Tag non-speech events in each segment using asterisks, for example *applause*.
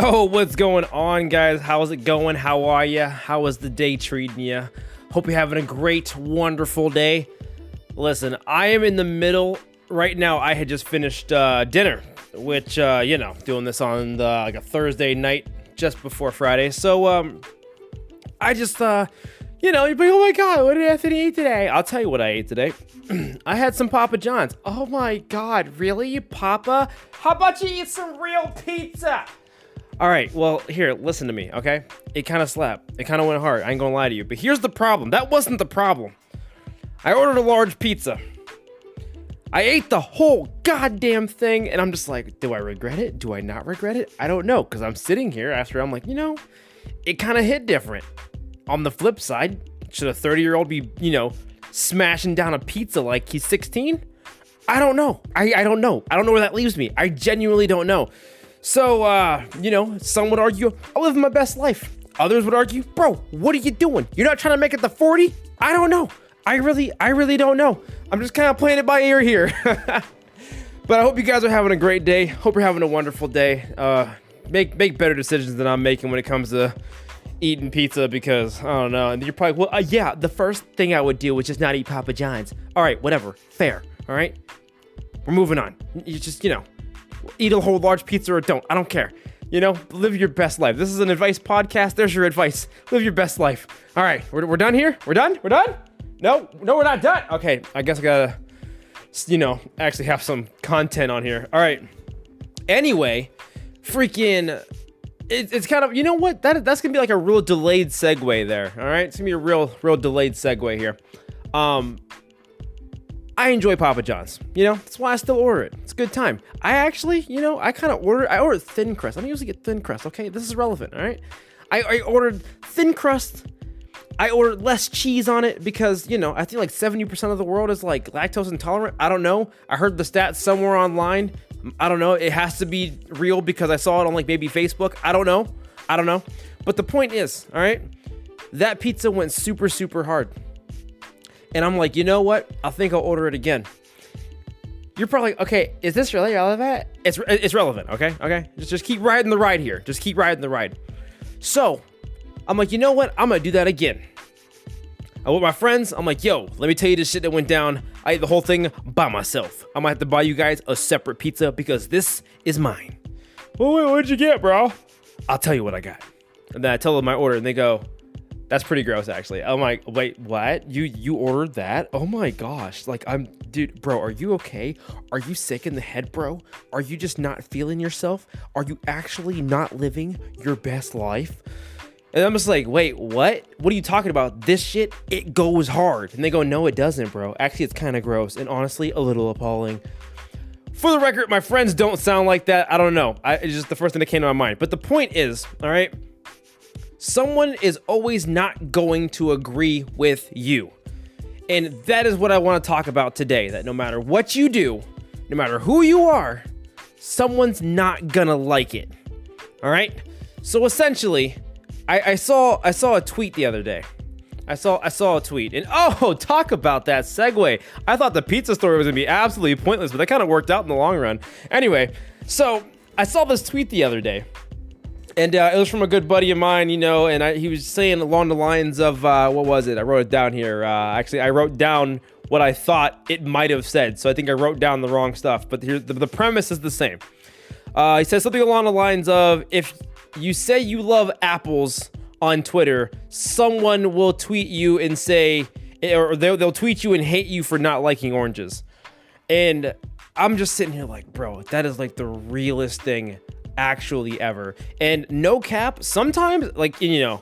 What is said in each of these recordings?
Yo, what's going on, guys? How's it going? How are you? How is the day treating you? Hope you're having a great, wonderful day. Listen, I am in the middle right now. I had just finished uh, dinner, which uh, you know, doing this on the, like a Thursday night, just before Friday. So, um, I just, uh, you know, you'd be, oh my god, what did Anthony eat today? I'll tell you what I ate today. *clears throat* I had some Papa John's. Oh my god, really, Papa? How about you eat some real pizza? All right, well, here, listen to me, okay? It kind of slapped. It kind of went hard. I ain't gonna lie to you. But here's the problem. That wasn't the problem. I ordered a large pizza. I ate the whole goddamn thing, and I'm just like, do I regret it? Do I not regret it? I don't know, because I'm sitting here after I'm like, you know, it kind of hit different. On the flip side, should a 30 year old be, you know, smashing down a pizza like he's 16? I don't know. I, I don't know. I don't know where that leaves me. I genuinely don't know. So, uh, you know, some would argue, I live my best life. Others would argue, bro, what are you doing? You're not trying to make it to 40? I don't know. I really, I really don't know. I'm just kind of playing it by ear here. *laughs* but I hope you guys are having a great day. Hope you're having a wonderful day. Uh, make make better decisions than I'm making when it comes to eating pizza because I don't know. And you're probably, well, uh, yeah, the first thing I would do was just not eat Papa John's. All right, whatever, fair. All right, we're moving on. You just, you know, eat a whole large pizza or don't. I don't care. You know, live your best life. This is an advice podcast. There's your advice. Live your best life. All right, we're, we're done here. We're done. We're done. No, no, we're not done. Okay, I guess I gotta, you know, actually have some content on here. All right. Anyway, freaking, it, it's kind of, you know what? That that's gonna be like a real delayed segue there. All right, it's gonna be a real, real delayed segue here. Um, I enjoy Papa John's. You know, that's why I still order it. It's a good time. I actually, you know, I kind of order. I ordered thin crust. I don't usually get thin crust. Okay, this is relevant. All right, I, I ordered thin crust. I ordered less cheese on it because you know I think like seventy percent of the world is like lactose intolerant. I don't know. I heard the stats somewhere online. I don't know. It has to be real because I saw it on like maybe Facebook. I don't know. I don't know. But the point is, all right, that pizza went super super hard and I'm like, you know what? I think I'll order it again. You're probably okay. Is this really relevant? It's it's relevant. Okay, okay. Just just keep riding the ride here. Just keep riding the ride. So, I'm like, you know what? I'm gonna do that again. I with my friends. I'm like, yo, let me tell you the shit that went down. I ate the whole thing by myself. I'm gonna have to buy you guys a separate pizza because this is mine. Well, wait, what'd you get, bro? I'll tell you what I got. And then I tell them my order, and they go, that's pretty gross, actually. I'm like, wait, what? You you ordered that? Oh my gosh! Like, I'm, dude, bro. Are you okay? Are you sick in the head, bro? Are you just not feeling yourself? Are you actually not living your best life? And I'm just like, wait, what? What are you talking about? This shit, it goes hard. And they go, no, it doesn't, bro. Actually, it's kind of gross and honestly a little appalling. For the record, my friends don't sound like that. I don't know. I, it's just the first thing that came to my mind. But the point is, all right someone is always not going to agree with you. And that is what I want to talk about today that no matter what you do, no matter who you are, someone's not gonna like it. All right? So essentially, I, I saw I saw a tweet the other day. I saw I saw a tweet and *laughs* oh, talk about that segue. I thought the pizza story was gonna be absolutely pointless, but that kind of worked out in the long run. Anyway, so I saw this tweet the other day and uh, it was from a good buddy of mine, you know, and I, he was saying along the lines of uh, what was it? I wrote it down here. Uh, actually, I wrote down what I thought it might have said, so I think I wrote down the wrong stuff. But here, the, the premise is the same. Uh, he says something along the lines of, "If you say you love apples on Twitter, someone will tweet you and say, or they'll, they'll tweet you and hate you for not liking oranges." And I'm just sitting here like, bro, that is like the realest thing actually ever. And no cap, sometimes, like, you know,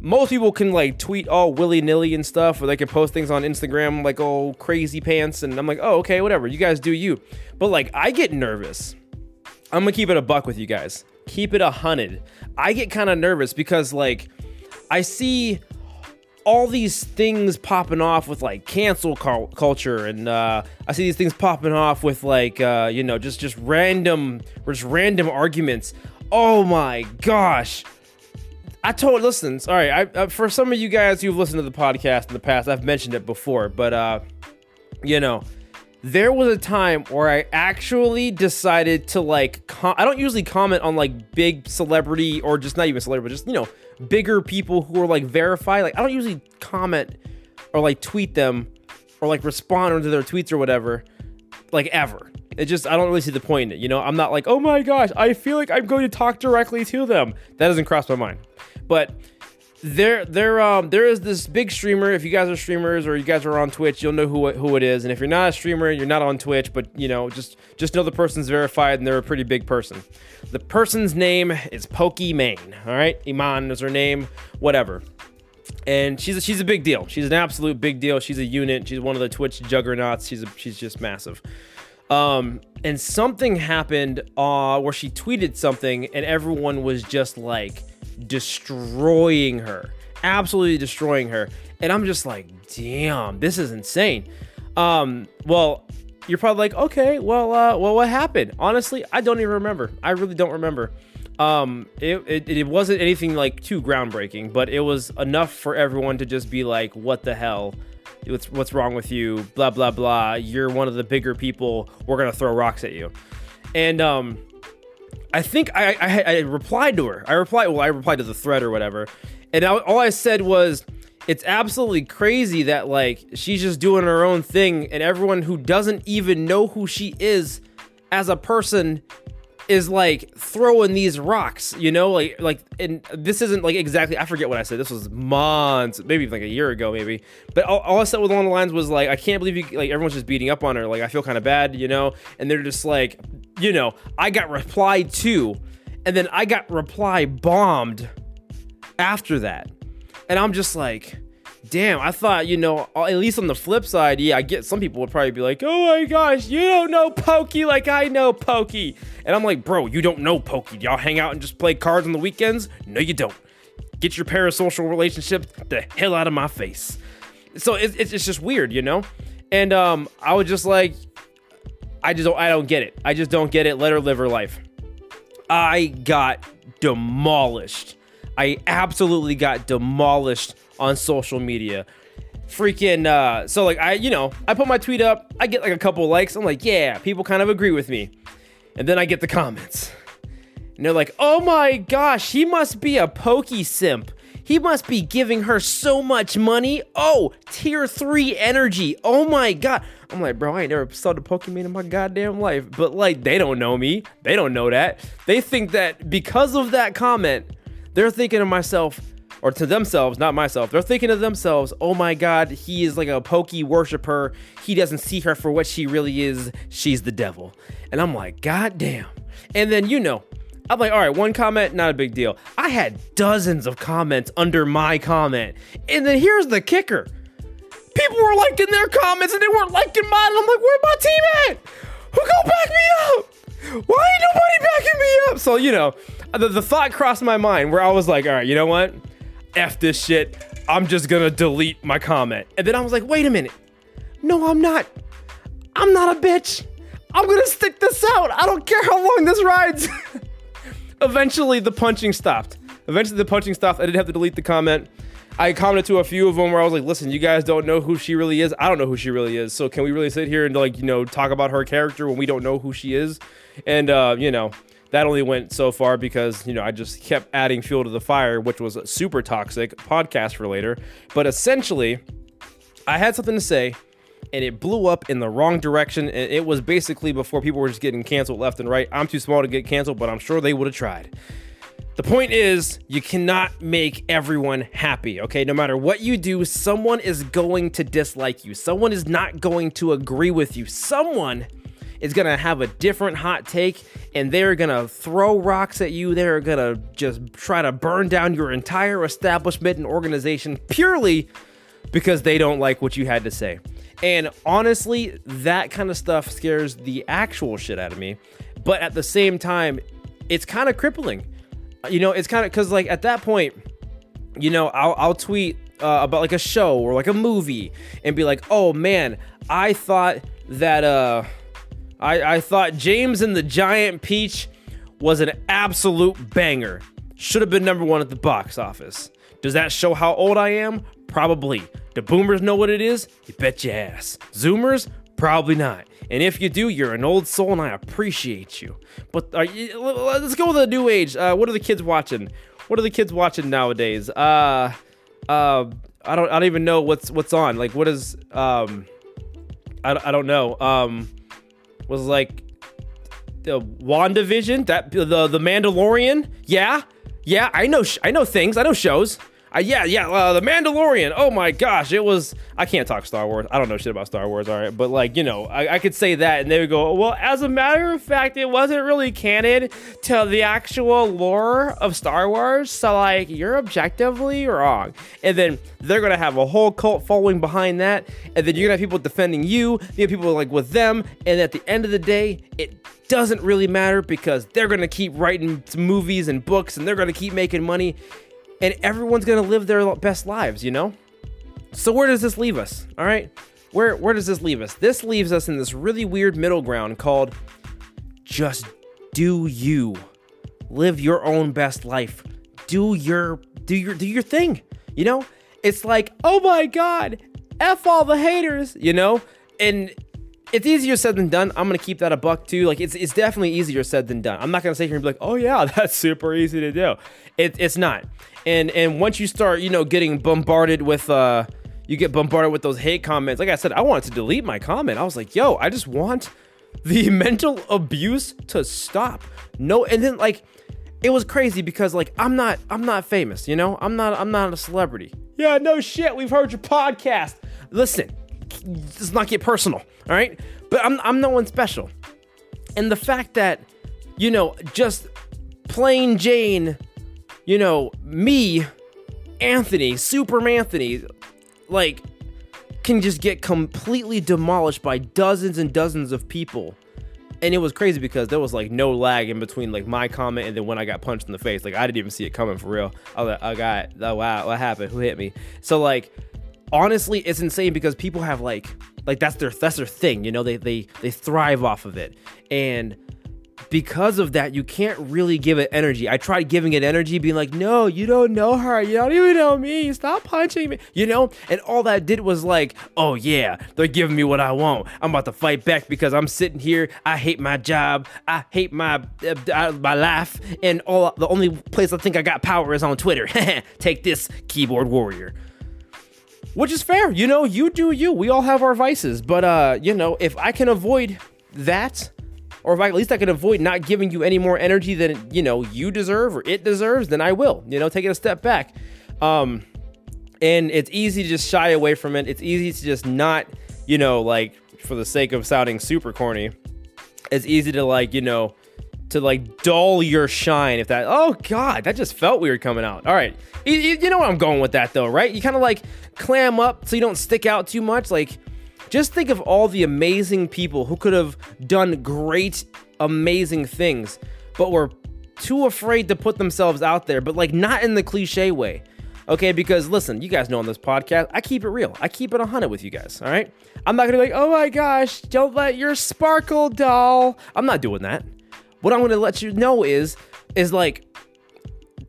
most people can like tweet oh, all willy nilly and stuff, or they can post things on Instagram like all crazy pants. And I'm like, oh, okay, whatever. You guys do you. But like, I get nervous. I'm gonna keep it a buck with you guys. Keep it a hundred. I get kind of nervous because like, I see all these things popping off with like cancel culture and uh, i see these things popping off with like uh, you know just just random just random arguments. Oh my gosh. I told listen all right I, uh, for some of you guys who've listened to the podcast in the past i've mentioned it before but uh you know there was a time where I actually decided to like com- I don't usually comment on like big celebrity or just not even celebrity, but just you know, bigger people who are like verified. Like I don't usually comment or like tweet them or like respond to their tweets or whatever like ever. It just I don't really see the point in it. You know, I'm not like, "Oh my gosh, I feel like I'm going to talk directly to them." That doesn't cross my mind. But there there um there is this big streamer. If you guys are streamers or you guys are on twitch you'll know who who it is. And if you're not a streamer you're not on twitch but you know just just know the person's verified and they're a pretty big person. The person's name is pokimane all right? Imane is her name whatever. And she's a, she's a big deal. She's an absolute big deal. She's a unit. She's one of the twitch juggernauts. She's a, she's just massive. Um and something happened uh where she tweeted something and everyone was just like destroying her, absolutely destroying her. And I'm just like, damn, this is insane. Um, well, you're probably like, okay, well, uh, well, what happened? Honestly, I don't even remember. I really don't remember. Um, it, it, it wasn't anything like too groundbreaking, but it was enough for everyone to just be like, what the hell? What's, what's wrong with you? Blah, blah, blah. You're one of the bigger people. We're going to throw rocks at you. And, um, I think I, I, I replied to her. I replied, well, I replied to the thread or whatever, and I, all I said was, "It's absolutely crazy that like she's just doing her own thing, and everyone who doesn't even know who she is as a person is like throwing these rocks, you know, like like and this isn't like exactly I forget what I said. This was months, maybe like a year ago, maybe. But all, all I said was along the lines was like, I can't believe you like everyone's just beating up on her. Like I feel kind of bad, you know. And they're just like, you know, I got replied to, and then I got reply bombed after that, and I'm just like damn, I thought, you know, at least on the flip side, yeah, I get some people would probably be like, oh my gosh, you don't know Pokey like I know Pokey. And I'm like, bro, you don't know Pokey. Y'all hang out and just play cards on the weekends? No, you don't. Get your parasocial relationship the hell out of my face. So it's, it's just weird, you know? And um, I was just like, I just don't, I don't get it. I just don't get it. Let her live her life. I got demolished. I absolutely got demolished on social media. Freaking uh so like I you know, I put my tweet up, I get like a couple likes. I'm like, "Yeah, people kind of agree with me." And then I get the comments. And they're like, "Oh my gosh, he must be a pokey simp. He must be giving her so much money. Oh, tier 3 energy. Oh my god." I'm like, "Bro, I ain't never saw the Pokemon in my goddamn life." But like they don't know me. They don't know that. They think that because of that comment, they're thinking to myself, or to themselves, not myself. They're thinking to themselves, "Oh my God, he is like a pokey worshiper. He doesn't see her for what she really is. She's the devil." And I'm like, "God damn!" And then you know, I'm like, "All right, one comment, not a big deal." I had dozens of comments under my comment, and then here's the kicker: people were liking their comments and they weren't liking mine. I'm like, "Where my So you know. The, the thought crossed my mind where I was like, all right, you know what? F this shit. I'm just gonna delete my comment. And then I was like, wait a minute. No, I'm not. I'm not a bitch. I'm gonna stick this out. I don't care how long this rides. *laughs* Eventually, the punching stopped. Eventually, the punching stopped. I didn't have to delete the comment. I commented to a few of them where I was like, listen, you guys don't know who she really is. I don't know who she really is. So can we really sit here and like, you know, talk about her character when we don't know who she is? And uh, you know, that only went so far because you know I just kept adding fuel to the fire, which was a super toxic podcast for later. But essentially, I had something to say, and it blew up in the wrong direction. And it was basically before people were just getting canceled left and right. I'm too small to get canceled, but I'm sure they would have tried. The point is, you cannot make everyone happy, okay? No matter what you do, someone is going to dislike you. Someone is not going to agree with you. Someone is going to have a different hot take and they're going to throw rocks at you. They're going to just try to burn down your entire establishment and organization purely because they don't like what you had to say. And honestly, that kind of stuff scares the actual shit out of me. But at the same time, it's kind of crippling. You know, it's kind of because, like, at that point, you know, I'll, I'll tweet uh, about like a show or like a movie and be like, oh man, I thought that, uh, I, I thought James and the Giant Peach was an absolute banger. Should have been number one at the box office. Does that show how old I am? Probably. Do boomers know what it is? You bet your ass. Zoomers? Probably not. And if you do, you're an old soul, and I appreciate you. But uh, let's go with the new age. Uh, what are the kids watching? What are the kids watching nowadays? Uh, uh, I don't. I don't even know what's what's on. Like, what is? Um, I, I don't know. Um, was like the WandaVision, that the the Mandalorian. Yeah, yeah. I know. I know things. I know shows. Uh, yeah, yeah, uh, the Mandalorian. Oh my gosh, it was. I can't talk Star Wars. I don't know shit about Star Wars. All right, but like you know, I, I could say that, and they would go, well, as a matter of fact, it wasn't really canon to the actual lore of Star Wars. So like, you're objectively wrong. And then they're gonna have a whole cult following behind that, and then you're gonna have people defending you. You have people like with them, and at the end of the day, it doesn't really matter because they're gonna keep writing movies and books, and they're gonna keep making money and everyone's gonna live their best lives, you know? So where does this leave us? All right, where where does this leave us? This leaves us in this really weird middle ground called just do you live your own best life. Do your do your do your thing. You know? It's like, oh my god, F all the haters, you know? And it's easier said than done. I'm gonna keep that a buck too. Like it's it's definitely easier said than done. I'm not gonna sit here and be like, oh yeah, *laughs* that's super easy to do. It, it's not. And and once you start, you know, getting bombarded with uh you get bombarded with those hate comments. Like I said, I wanted to delete my comment. I was like, yo, I just want *laughs* the mental abuse to stop. No, and then like it was crazy because like I'm not I'm not famous, you know? I'm not I'm not a celebrity. Yeah, no shit. We've heard your podcast. Listen, let's not get personal, all right? But I'm I'm no one special. And the fact that you know, just plain Jane you know, me, Anthony, Supermanthony, like, can just get completely demolished by dozens and dozens of people. And it was crazy because there was like no lag in between like my comment and then when I got punched in the face. Like I didn't even see it coming for real. I was like, oh god, oh wow, what happened? Who hit me? So like honestly, it's insane because people have like like that's their that's their thing, you know, they they they thrive off of it. And because of that, you can't really give it energy. I tried giving it energy, being like, no, you don't know her. You don't even know me. Stop punching me. You know? And all that did was like, oh yeah, they're giving me what I want. I'm about to fight back because I'm sitting here. I hate my job. I hate my uh, my life. And all the only place I think I got power is on Twitter. *laughs* Take this, keyboard warrior which is fair. You know, you do you. We all have our vices, but uh, you know, if I can avoid that, or if I, at least I can avoid not giving you any more energy than you know you deserve or it deserves, then I will. You know, take it a step back. Um, and it's easy to just shy away from it. It's easy to just not, you know, like for the sake of sounding super corny, it's easy to like, you know, to like dull your shine if that oh god that just felt weird coming out all right you, you know where i'm going with that though right you kind of like clam up so you don't stick out too much like just think of all the amazing people who could have done great, amazing things, but were too afraid to put themselves out there, but like not in the cliche way. Okay, because listen, you guys know on this podcast, I keep it real. I keep it 100 with you guys, all right? I'm not gonna be like, oh my gosh, don't let your sparkle doll. I'm not doing that. What I'm gonna let you know is, is like,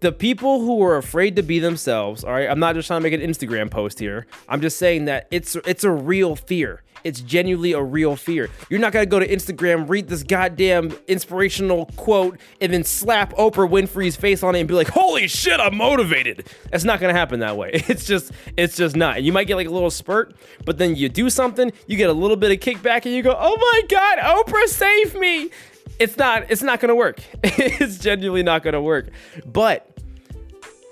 the people who are afraid to be themselves, all right? I'm not just trying to make an Instagram post here. I'm just saying that it's it's a real fear. It's genuinely a real fear. You're not gonna go to Instagram, read this goddamn inspirational quote, and then slap Oprah Winfrey's face on it and be like, "Holy shit, I'm motivated." That's not gonna happen that way. *laughs* It's just, it's just not. You might get like a little spurt, but then you do something, you get a little bit of kickback, and you go, "Oh my god, Oprah, save me!" It's not, it's not gonna work. *laughs* it's genuinely not gonna work. But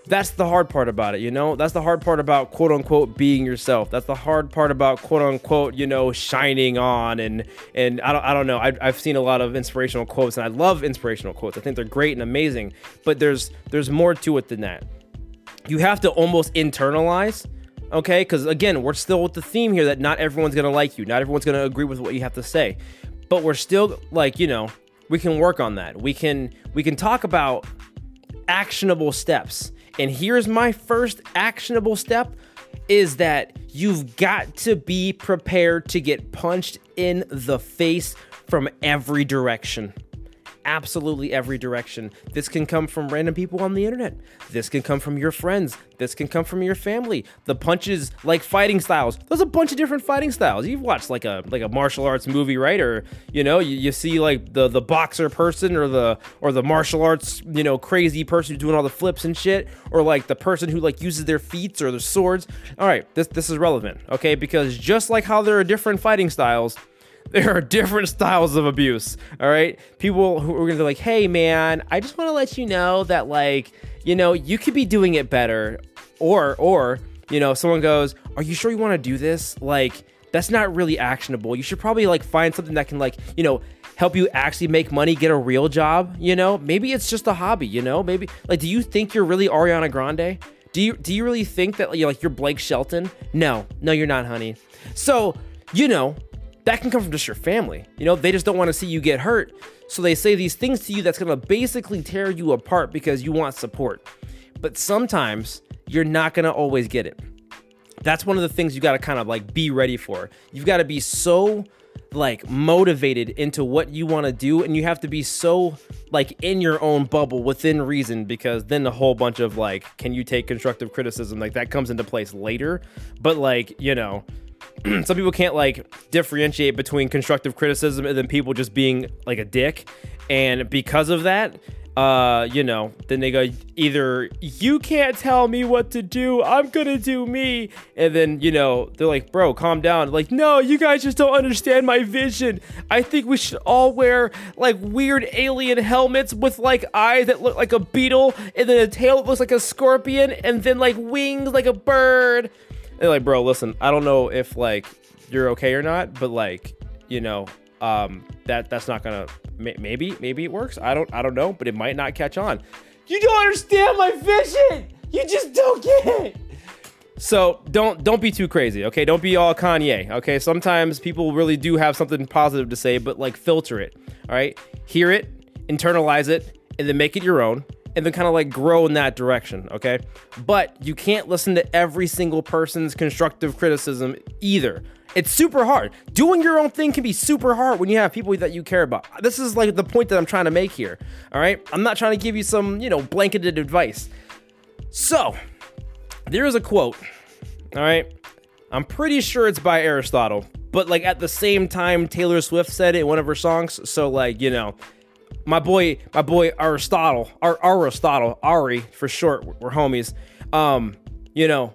that's the hard part about it, you know? That's the hard part about quote unquote being yourself. That's the hard part about quote unquote, you know, shining on and and I don't I don't know. I, I've seen a lot of inspirational quotes and I love inspirational quotes. I think they're great and amazing, but there's there's more to it than that. You have to almost internalize, okay? Because again, we're still with the theme here that not everyone's gonna like you, not everyone's gonna agree with what you have to say, but we're still like you know we can work on that. We can we can talk about actionable steps and here's my first actionable step is that you've got to be prepared to get punched in the face from every direction. Absolutely every direction. This can come from random people on the internet. This can come from your friends. This can come from your family. The punches, like fighting styles. There's a bunch of different fighting styles. You've watched like a like a martial arts movie, right? Or you know, you, you see like the the boxer person or the or the martial arts, you know, crazy person who's doing all the flips and shit, or like the person who like uses their feet or their swords. All right, this this is relevant, okay? Because just like how there are different fighting styles there are different styles of abuse. All right. People who are going to be like, hey, man, I just want to let you know that, like, you know, you could be doing it better. Or, or, you know, someone goes, are you sure you want to do this? Like, that's not really actionable. You should probably, like, find something that can, like, you know, help you actually make money, get a real job, you know? Maybe it's just a hobby, you know? Maybe, like, do you think you're really Ariana Grande? Do you, do you really think that you're like you're Blake Shelton? No, no, you're not, honey. So, you know, that can come from just your family. You know, they just don't want to see you get hurt. So they say these things to you that's going to basically tear you apart because you want support. But sometimes you're not going to always get it. That's one of the things you got to kind of like be ready for. You've got to be so like motivated into what you want to do and you have to be so like in your own bubble within reason because then a whole bunch of like can you take constructive criticism like that comes into place later but like you know *clears throat* some people can't like differentiate between constructive criticism and then people just being like a dick. And because of that uh you know then they go either you can't tell me what to do i'm gonna do me and then you know they're like bro calm down. Like no you guys just don't understand my vision. I think we should all wear like weird alien helmets with like eyes that look like a beetle and then a tail that looks like a scorpion and then like wings like a bird like, bro, listen, I don't know if like you're okay or not, but like, you know, um, that that's not gonna maybe maybe it works. I don't I don't know, but it might not catch on. You don't understand my vision. You just don't get it. So don't don't be too crazy, okay? Don't be all Kanye, okay? Sometimes people really do have something positive to say, but like filter it, all right? Hear it, internalize it, and then make it your own and then kind of like grow in that direction, okay? But you can't listen to every single person's constructive criticism either. It's super hard. Doing your own thing can be super hard when you have people that you care about. This is like the point that I'm trying to make here, all right? I'm not trying to give you some, you know, blanketed advice. So, there is a quote, all right? I'm pretty sure it's by Aristotle, but like at the same time, Taylor Swift said it in one of her songs. So, like, you know, my boy, my boy Aristotle, Ar- Aristotle, Ari for short, we're homies. Um, you know,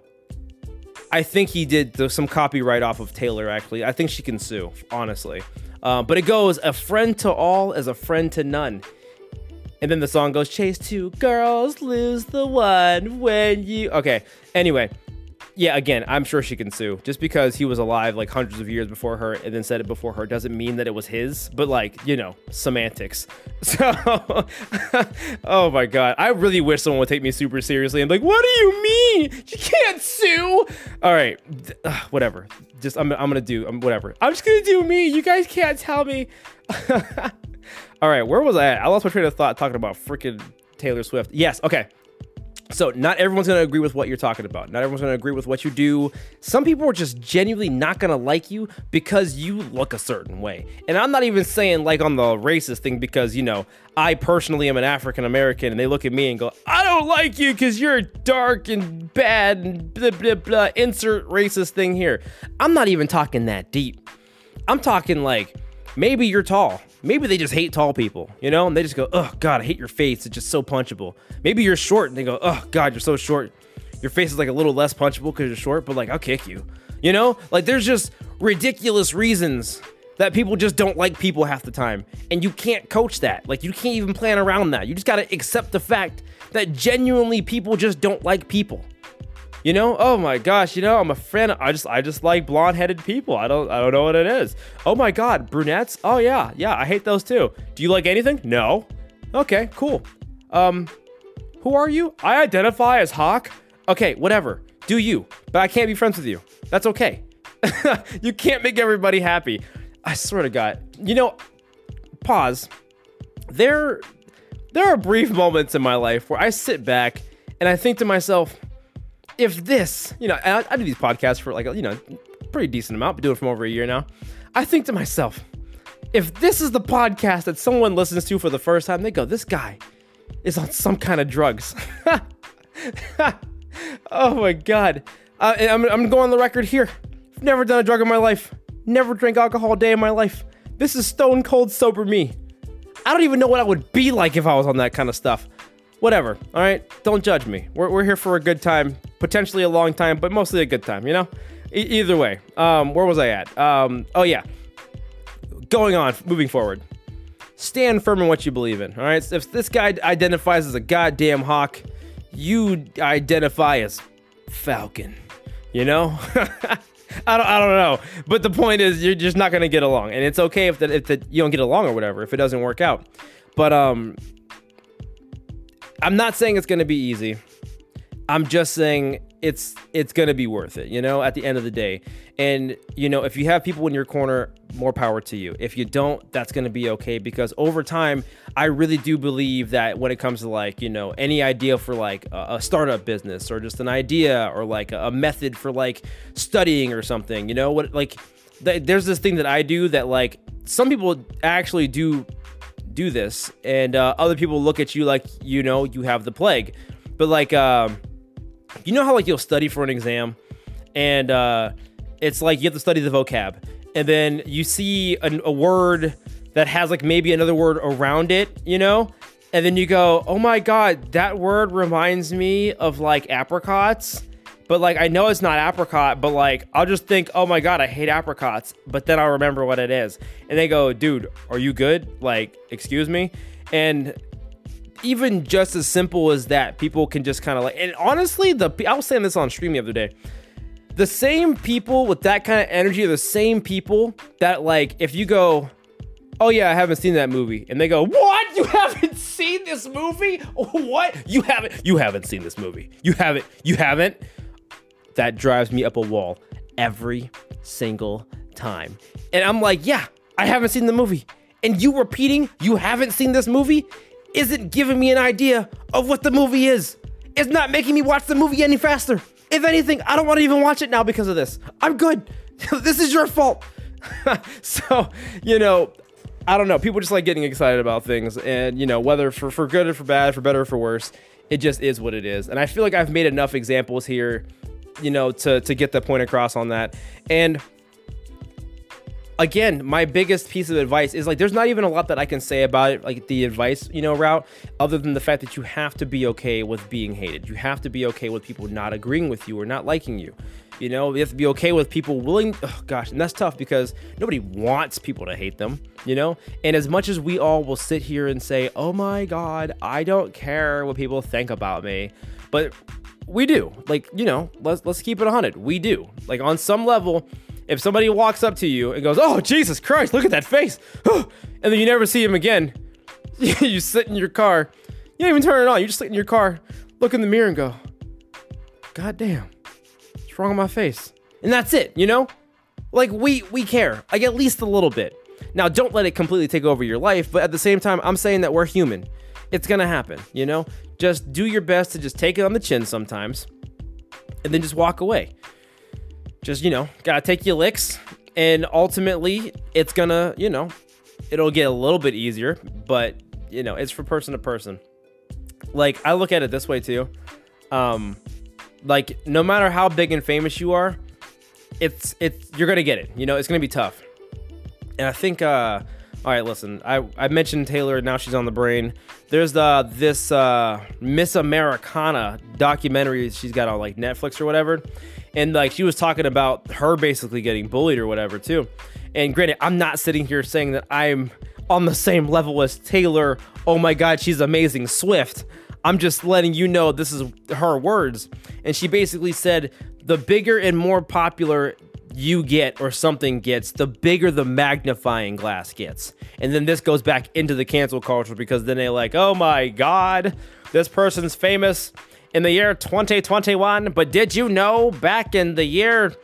I think he did some copyright off of Taylor. Actually, I think she can sue. Honestly, uh, but it goes: "A friend to all is a friend to none." And then the song goes: "Chase two girls, lose the one when you." Okay. Anyway, yeah, again, I'm sure she can sue. Just because he was alive like hundreds of years before her and then said it before her doesn't mean that it was his, but like, you know, semantics. *laughs* So, *laughs* oh my God. I really wish someone would take me super seriously. I'm like, what do you mean? You can't sue. All right. Uh, whatever. Just, I'm, I'm going to do, um, whatever. I'm just going to do me. You guys can't tell me. *laughs* All right. Where was I at? I lost my train of thought talking about freaking Taylor Swift. Yes. Okay. So, not everyone's going to agree with what you're talking about. Not everyone's going to agree with what you do. Some people are just genuinely not going to like you because you look a certain way. And I'm not even saying like on the racist thing because, you know, I personally am an African American and they look at me and go, I don't like you because you're dark and bad and blah, blah, blah. Insert racist thing here. I'm not even talking that deep. I'm talking like maybe you're tall Maybe they just hate tall people, you know, and they just go, "Oh God, I hate your face. It's just so punchable." Maybe you're short, and they go, "Oh God, you're so short. Your face is like a little less punchable because you're short, but like I'll kick you." You know, like there's just ridiculous reasons that people just don't like people half the time, and you can't coach that. Like you can't even plan around that. You just gotta accept the fact that genuinely people just don't like people. You know, oh my gosh, you know, I'm a friend. I just I just like blonde-headed people. I don't I don't know what it is. Oh my god, brunettes? Oh yeah, yeah, I hate those too. Do you like anything? No. Okay, cool. Um who are you? I identify as Hawk. Okay, whatever. Do you. But I can't be friends with you. That's okay. *laughs* you can't make everybody happy. I swear to God. You know, pause. There there are brief moments in my life where I sit back and I think to myself, if this, you know, I, I do these podcasts for like, you know, pretty decent amount, been doing it for over a year now. I think to myself, if this is the podcast that someone listens to for the first time, they go, "This guy is on some kind of drugs." *laughs* oh my god! Uh, I'm I'm going on the record here. I've never done a drug in my life. Never drank alcohol a day in my life. This is stone cold sober me. I don't even know what I would be like if I was on that kind of stuff. Whatever. All right. Don't judge me. We're, we're here for a good time, potentially a long time, but mostly a good time. You know. E- either way. Um, where was I at? Um, oh yeah. Going on, moving forward. Stand firm in what you believe in. All right. If this guy identifies as a goddamn hawk, you identify as Falcon. You know. *laughs* I don't, I don't know. But the point is, you're just not gonna get along, and it's okay if that if that you don't get along or whatever if it doesn't work out. But um, I'm not saying it's gonna be easy. I'm just saying it's it's gonna be worth it. You know, at the end of the day, and you know, if you have people in your corner, more power to you. If you don't, that's gonna be okay because over time, I really do believe that when it comes to like you know any idea for like a, a startup business or just an idea or like a, a method for like studying or something, you know what like th- there's this thing that I do that like some people actually do do this and uh, other people look at you like you know you have the plague. But like um you know how like you'll study for an exam and uh it's like you have to study the vocab and then you see an, a word that has like maybe another word around it you know? And then you go oh my god that word reminds me of like apricots but like I know it's not apricot, but like I'll just think, oh my god, I hate apricots. But then I'll remember what it is, and they go, dude, are you good? Like, excuse me, and even just as simple as that, people can just kind of like. And honestly, the I was saying this on stream the other day. The same people with that kind of energy are the same people that like if you go, oh yeah, I haven't seen that movie, and they go, what? You *laughs* haven't seen this movie? What? You haven't? You haven't seen this movie? You haven't? You haven't? That drives me up a wall every single time. And I'm like, yeah, I haven't seen the movie. And you repeating you haven't seen this movie isn't giving me an idea of what the movie is. It's not making me watch the movie any faster. If anything, I don't want to even watch it now because of this. I'm good. *laughs* this is your fault. *laughs* so, you know, I don't know. People just like getting excited about things. And, you know, whether for, for good or for bad, for better or for worse, it just is what it is. And I feel like I've made enough examples here you know, to to get the point across on that. And again, my biggest piece of advice is like there's not even a lot that I can say about it, like the advice, you know, route, other than the fact that you have to be okay with being hated. You have to be okay with people not agreeing with you or not liking you. You know, you have to be okay with people willing. Oh gosh, and that's tough because nobody wants people to hate them. You know, and as much as we all will sit here and say, "Oh my God, I don't care what people think about me," but we do. Like, you know, let's let's keep it 100. We do. Like on some level, if somebody walks up to you and goes, "Oh, Jesus Christ, look at that face." *gasps* and then you never see him again. *laughs* you sit in your car. You don't even turn it on. You just sit in your car, look in the mirror and go, "God damn. What's wrong with my face?" And that's it, you know? Like we we care. Like at least a little bit. Now, don't let it completely take over your life, but at the same time, I'm saying that we're human. It's to happen, you know? just do your best to just take it on the chin sometimes and then just walk away. Just, you know, gotta take your licks. And ultimately, it's gonna, you know, it'll get a little bit easier, but, you know, it's for person to person. Like, I look at it this way too. Um, like, no matter how big and famous you are, it's, it's, you're gonna get it. You know, it's gonna be tough. And I think, uh, all right, listen. I, I mentioned Taylor. Now she's on the brain. There's the this uh, Miss Americana documentary she's got on like Netflix or whatever, and like she was talking about her basically getting bullied or whatever too. And granted, I'm not sitting here saying that I'm on the same level as Taylor. Oh my God, she's amazing, Swift. I'm just letting you know this is her words. And she basically said the bigger and more popular you get or something gets, the bigger the magnifying glass gets. And then this goes back into the cancel culture because then they're like, oh my God, this person's famous in the year 2021. But did you know back in the year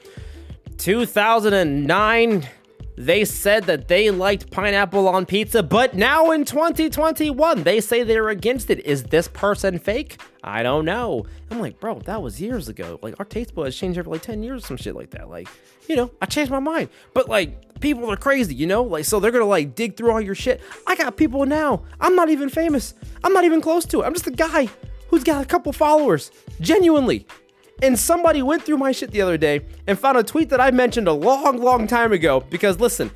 2009? They said that they liked pineapple on pizza, but now in 2021, they say they're against it. Is this person fake? I don't know. I'm like, bro, that was years ago. Like, our taste buds changed every like 10 years, or some shit like that. Like, you know, I changed my mind. But like, people are crazy, you know? Like, so they're gonna like dig through all your shit. I got people now. I'm not even famous. I'm not even close to it. I'm just a guy who's got a couple followers, genuinely. And somebody went through my shit the other day and found a tweet that I mentioned a long, long time ago. Because listen,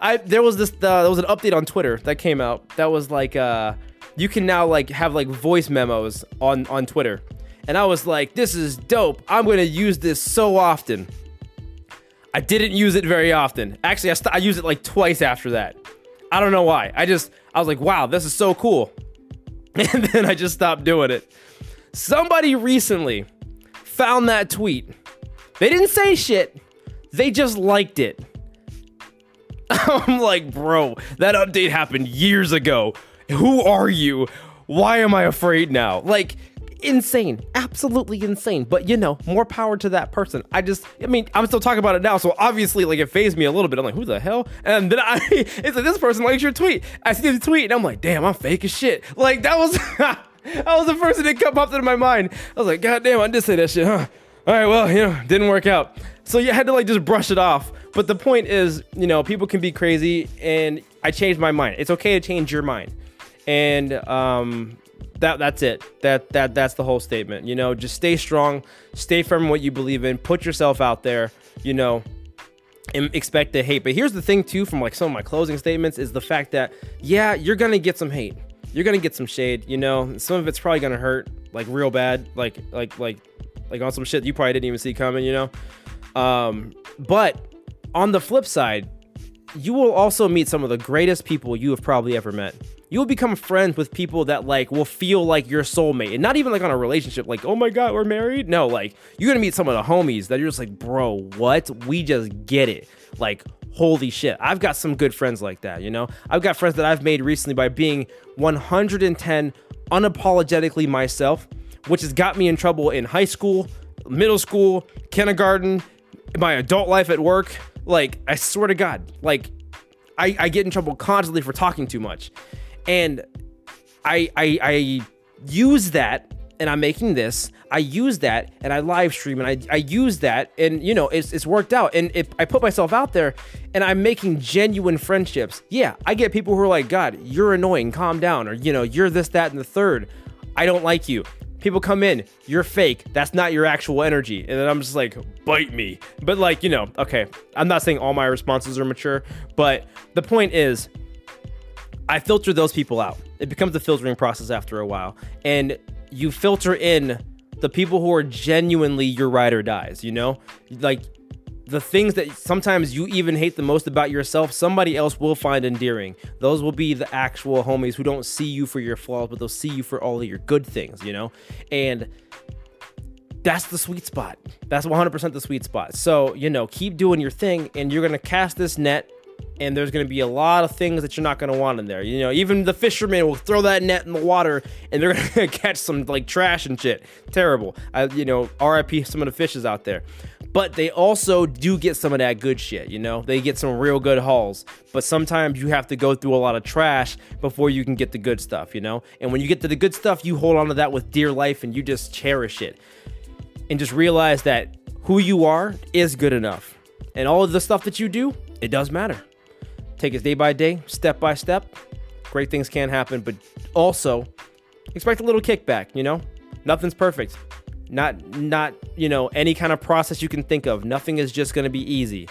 I there was this uh, there was an update on Twitter that came out that was like uh you can now like have like voice memos on on Twitter. And I was like, this is dope. I'm gonna use this so often. I didn't use it very often. Actually, I, st- I used it like twice after that. I don't know why. I just I was like, wow, this is so cool. *laughs* And then I just stopped doing it. Somebody recently found that tweet. They didn't say shit. They just liked it. *laughs* I'm like, bro, that update happened years ago. Who are you? Why am I afraid now? Like, insane. Absolutely insane. But you know, more power to that person. I just, I mean, I'm still talking about it now. So obviously, like, it fazed me a little bit. I'm like, who the hell? And then I, *laughs* it's like, this person likes your tweet. I see the tweet and I'm like, damn, I'm fake as shit. Like, that was, *laughs* that was the first thing that come up into my mind. I was like, God damn, I did say that shit, huh? All right, well, you know, didn't work out. So you had to like just brush it off. But the point is, you know, people can be crazy, and I changed my mind. It's okay to change your mind, and um, that that's it. That that that's the whole statement. You know, just stay strong, stay firm in what you believe in, put yourself out there. You know, and expect to hate. But here's the thing too, from like some of my closing statements, is the fact that yeah, you're gonna get some hate. You're gonna get some shade. You know, some of it's probably gonna hurt, like real bad, like like like like on some shit you probably didn't even see coming. You know, um, but on the flip side, you will also meet some of the greatest people you have probably ever met. You will become friends with people that like will feel like your soulmate, and not even like on a relationship, like oh my god, we're married. No, like you're gonna meet some of the homies that you're just like, bro, what? We just get it. Like holy shit, I've got some good friends like that. You know, I've got friends that I've made recently by being 110 unapologetically myself, which has got me in trouble in high school, middle school, kindergarten, my adult life at work like, I swear to God, like, I, I get in trouble constantly for talking too much. And I, I, I use that and I'm making this. I use that and I live stream and I, I use that and you know it's, it's worked out and if I put myself out there and I'm making genuine friendships. Yeah, I get people who are like, God, you're annoying, calm down, or you know, you're this, that, and the third. I don't like you people come in, you're fake. That's not your actual energy. And then I'm just like, bite me. But like, you know, okay, I'm not saying all my responses are mature, but the point is, I filter those people out. It becomes a filtering process after a while. And you filter in the people who are genuinely your ride or dies, you know? Like the things that sometimes you even hate the most about yourself, somebody else will find endearing. Those will be the actual homies who don't see you for your flaws, but they'll see you for all of your good things, you know? And that's the sweet spot. That's 100% the sweet spot. So, you know, keep doing your thing and you're going to cast this net and there's going to be a lot of things that you're not going to want in there. You know, even the fishermen will throw that net in the water and they're *laughs* going to catch some like trash and shit. Terrible. I, you know, RIP some of the fishes out there. But they also do get some of that good shit, you know? They get some real good hauls. But sometimes you have to go through a lot of trash before you can get the good stuff, you know? And when you get to the good stuff, you hold on to that with dear life and you just cherish it. And just realize that who you are is good enough. And all of the stuff that you do, it does matter. Take it day by day, step by step. Great things can happen, but also expect a little kickback, you know? Nothing's perfect. Not not, you know, any kind of process you can think of. Nothing is just going to be easy.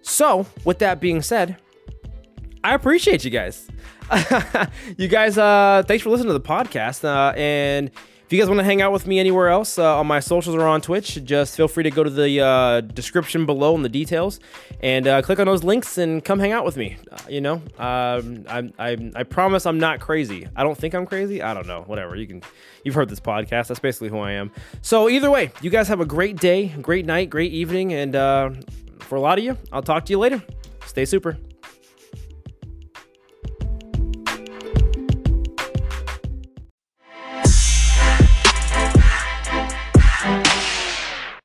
So, with that being said, I appreciate you guys. *laughs* you guys uh thanks for listening to the podcast uh and if you guys want to hang out with me anywhere else uh, on my socials or on Twitch, just feel free to go to the uh, description below in the details and uh, click on those links and come hang out with me. Uh, you know, um, I, I, I promise I'm not crazy. I don't think I'm crazy. I don't know. Whatever. You can, you've heard this podcast. That's basically who I am. So either way, you guys have a great day, great night, great evening, and uh, for a lot of you, I'll talk to you later. Stay super.